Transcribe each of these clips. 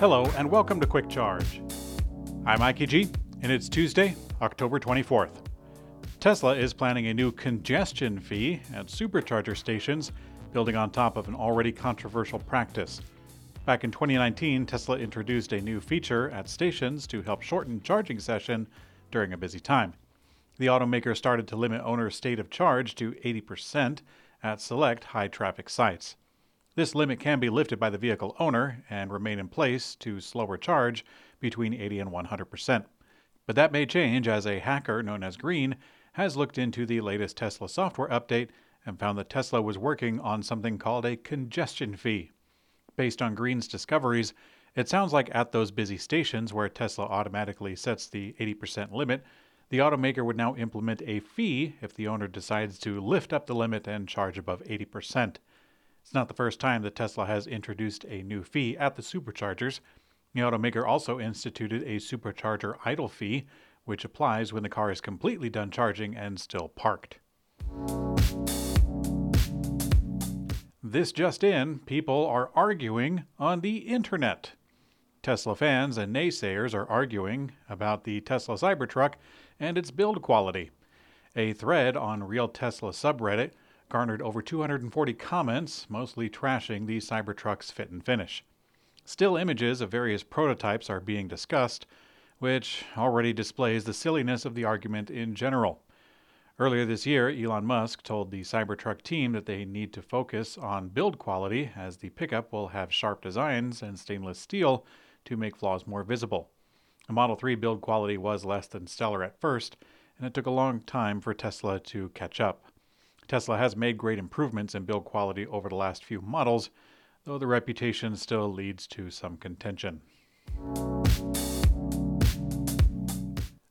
Hello, and welcome to Quick Charge. I'm Mikey G, and it's Tuesday, October 24th. Tesla is planning a new congestion fee at supercharger stations, building on top of an already controversial practice. Back in 2019, Tesla introduced a new feature at stations to help shorten charging session during a busy time. The automaker started to limit owner's state of charge to 80% at select high traffic sites. This limit can be lifted by the vehicle owner and remain in place to slower charge between 80 and 100%. But that may change as a hacker known as Green has looked into the latest Tesla software update and found that Tesla was working on something called a congestion fee. Based on Green's discoveries, it sounds like at those busy stations where Tesla automatically sets the 80% limit, the automaker would now implement a fee if the owner decides to lift up the limit and charge above 80%. It's not the first time that Tesla has introduced a new fee at the superchargers. The automaker also instituted a supercharger idle fee, which applies when the car is completely done charging and still parked. This just in, people are arguing on the internet. Tesla fans and naysayers are arguing about the Tesla Cybertruck and its build quality. A thread on Real Tesla subreddit garnered over 240 comments, mostly trashing the Cybertruck's fit and finish. Still images of various prototypes are being discussed, which already displays the silliness of the argument in general. Earlier this year, Elon Musk told the Cybertruck team that they need to focus on build quality as the pickup will have sharp designs and stainless steel to make flaws more visible. The Model 3 build quality was less than stellar at first, and it took a long time for Tesla to catch up. Tesla has made great improvements in build quality over the last few models, though the reputation still leads to some contention.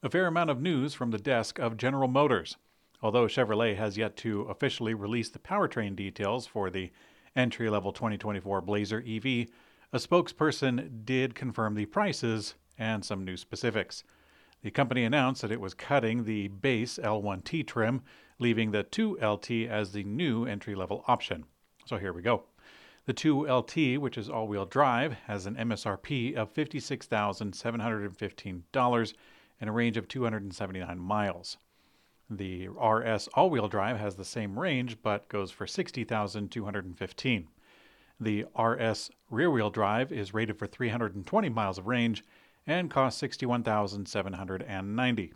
A fair amount of news from the desk of General Motors. Although Chevrolet has yet to officially release the powertrain details for the entry level 2024 Blazer EV, a spokesperson did confirm the prices and some new specifics. The company announced that it was cutting the base L1T trim, leaving the 2LT as the new entry level option. So here we go. The 2LT, which is all wheel drive, has an MSRP of $56,715 and a range of 279 miles. The RS all wheel drive has the same range but goes for 60,215. The RS rear wheel drive is rated for 320 miles of range and cost 61,790.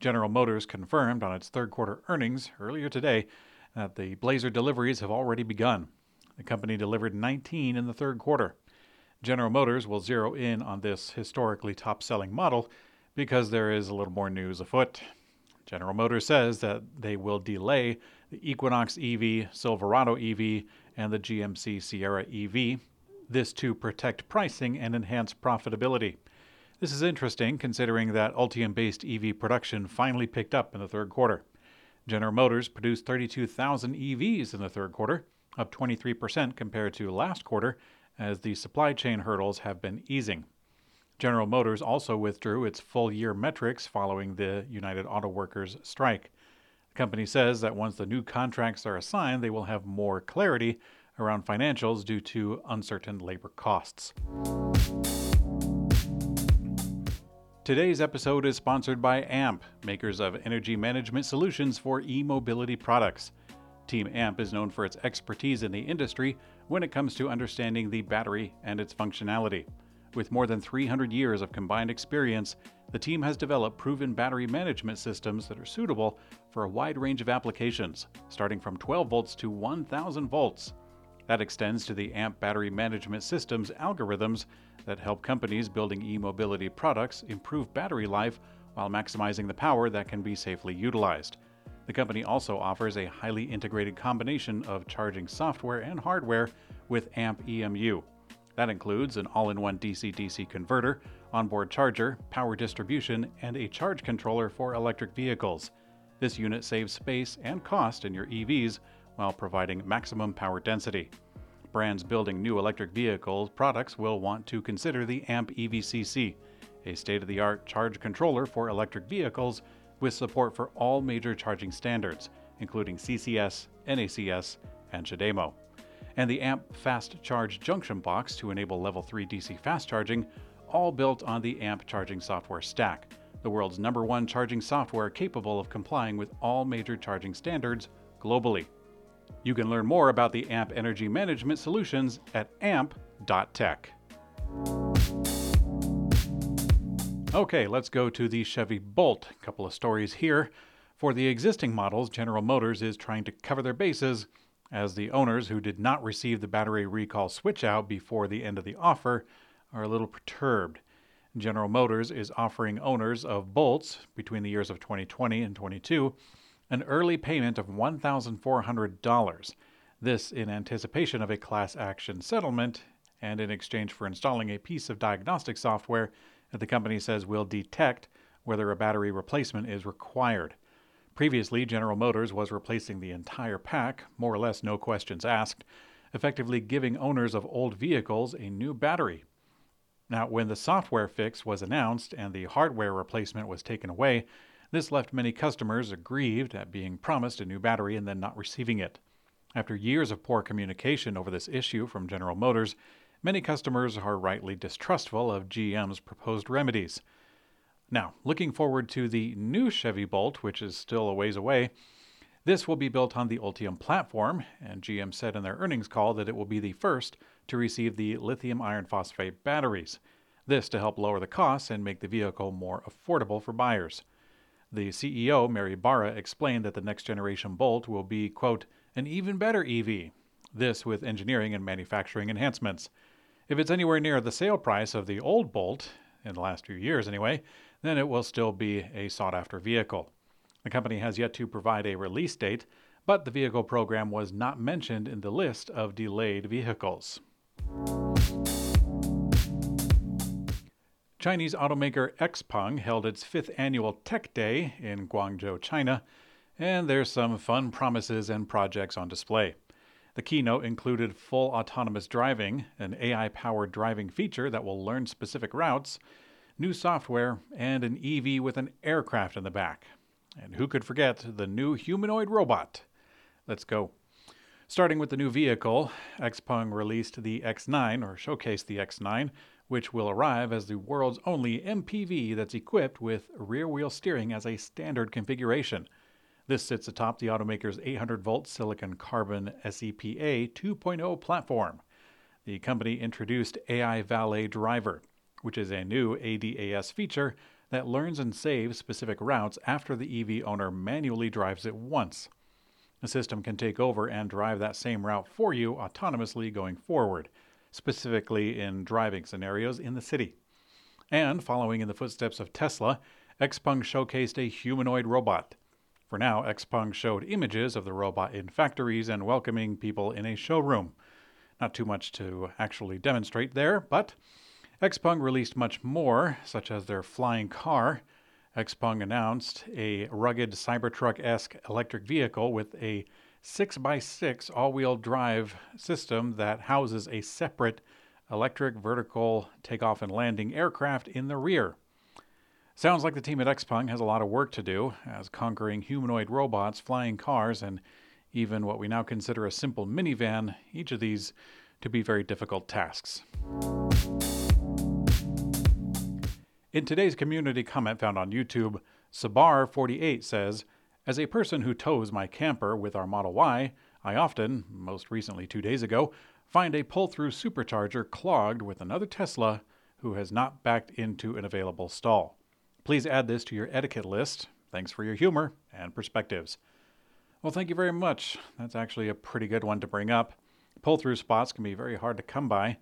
General Motors confirmed on its third quarter earnings earlier today that the Blazer deliveries have already begun. The company delivered 19 in the third quarter. General Motors will zero in on this historically top selling model because there is a little more news afoot. General Motors says that they will delay the Equinox EV, Silverado EV, and the GMC Sierra EV, this to protect pricing and enhance profitability. This is interesting considering that Ultium based EV production finally picked up in the third quarter. General Motors produced 32,000 EVs in the third quarter, up 23% compared to last quarter, as the supply chain hurdles have been easing. General Motors also withdrew its full year metrics following the United Auto Workers strike. The company says that once the new contracts are assigned, they will have more clarity around financials due to uncertain labor costs. Today's episode is sponsored by AMP, makers of energy management solutions for e mobility products. Team AMP is known for its expertise in the industry when it comes to understanding the battery and its functionality. With more than 300 years of combined experience, the team has developed proven battery management systems that are suitable for a wide range of applications, starting from 12 volts to 1000 volts. That extends to the AMP battery management systems algorithms that help companies building e mobility products improve battery life while maximizing the power that can be safely utilized. The company also offers a highly integrated combination of charging software and hardware with AMP EMU. That includes an all in one DC DC converter, onboard charger, power distribution, and a charge controller for electric vehicles. This unit saves space and cost in your EVs while providing maximum power density brands building new electric vehicle products will want to consider the AMP EVCC, a state of the art charge controller for electric vehicles with support for all major charging standards, including CCS, NACS, and CHAdeMO. and the AMP Fast Charge Junction Box to enable Level 3 DC fast charging, all built on the AMP charging software stack, the world's number one charging software capable of complying with all major charging standards globally. You can learn more about the AMP energy management solutions at amp.tech. Okay, let's go to the Chevy Bolt. A couple of stories here. For the existing models, General Motors is trying to cover their bases as the owners who did not receive the battery recall switch out before the end of the offer are a little perturbed. General Motors is offering owners of Bolts between the years of 2020 and 22 an early payment of $1,400. This in anticipation of a class action settlement and in exchange for installing a piece of diagnostic software that the company says will detect whether a battery replacement is required. Previously, General Motors was replacing the entire pack, more or less no questions asked, effectively giving owners of old vehicles a new battery. Now, when the software fix was announced and the hardware replacement was taken away, this left many customers aggrieved at being promised a new battery and then not receiving it. After years of poor communication over this issue from General Motors, many customers are rightly distrustful of GM's proposed remedies. Now, looking forward to the new Chevy Bolt, which is still a ways away, this will be built on the Ultium platform, and GM said in their earnings call that it will be the first to receive the lithium iron phosphate batteries. This to help lower the costs and make the vehicle more affordable for buyers. The CEO, Mary Barra, explained that the next generation Bolt will be, quote, an even better EV. This with engineering and manufacturing enhancements. If it's anywhere near the sale price of the old Bolt, in the last few years anyway, then it will still be a sought after vehicle. The company has yet to provide a release date, but the vehicle program was not mentioned in the list of delayed vehicles. Chinese automaker Xpeng held its fifth annual Tech Day in Guangzhou, China, and there's some fun promises and projects on display. The keynote included full autonomous driving, an AI powered driving feature that will learn specific routes, new software, and an EV with an aircraft in the back. And who could forget the new humanoid robot? Let's go. Starting with the new vehicle, Xpeng released the X9, or showcased the X9, which will arrive as the world's only MPV that's equipped with rear wheel steering as a standard configuration. This sits atop the automaker's 800 volt silicon carbon SEPA 2.0 platform. The company introduced AI Valet Driver, which is a new ADAS feature that learns and saves specific routes after the EV owner manually drives it once. The system can take over and drive that same route for you autonomously going forward, specifically in driving scenarios in the city. And following in the footsteps of Tesla, Xpeng showcased a humanoid robot. For now, Xpeng showed images of the robot in factories and welcoming people in a showroom. Not too much to actually demonstrate there, but Xpeng released much more, such as their flying car. Xpeng announced a rugged Cybertruck esque electric vehicle with a 6x6 all wheel drive system that houses a separate electric vertical takeoff and landing aircraft in the rear. Sounds like the team at Xpeng has a lot of work to do, as conquering humanoid robots, flying cars, and even what we now consider a simple minivan, each of these to be very difficult tasks. In today's community comment found on YouTube, Sabar48 says, As a person who tows my camper with our Model Y, I often, most recently two days ago, find a pull through supercharger clogged with another Tesla who has not backed into an available stall. Please add this to your etiquette list. Thanks for your humor and perspectives. Well, thank you very much. That's actually a pretty good one to bring up. Pull through spots can be very hard to come by.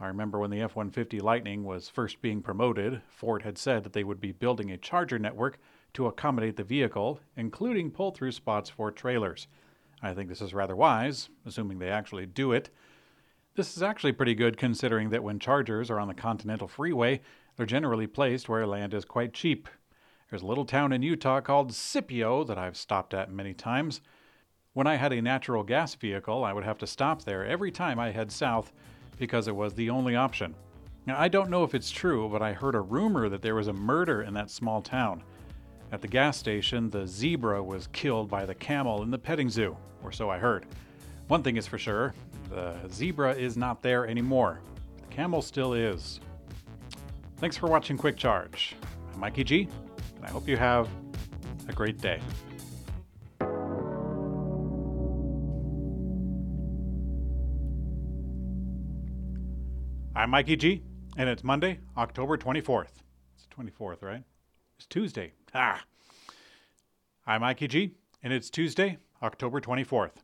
I remember when the F 150 Lightning was first being promoted, Ford had said that they would be building a charger network to accommodate the vehicle, including pull through spots for trailers. I think this is rather wise, assuming they actually do it. This is actually pretty good considering that when chargers are on the Continental Freeway, they're generally placed where land is quite cheap. There's a little town in Utah called Scipio that I've stopped at many times. When I had a natural gas vehicle, I would have to stop there every time I head south because it was the only option. Now, I don't know if it's true, but I heard a rumor that there was a murder in that small town. At the gas station, the zebra was killed by the camel in the petting zoo, or so I heard. One thing is for sure The zebra is not there anymore. The camel still is. Thanks for watching Quick Charge. I'm Mikey G, and I hope you have a great day. I'm Mikey G, and it's Monday, October 24th. It's 24th, right? It's Tuesday. Ah. I'm Mikey G, and it's Tuesday, October 24th.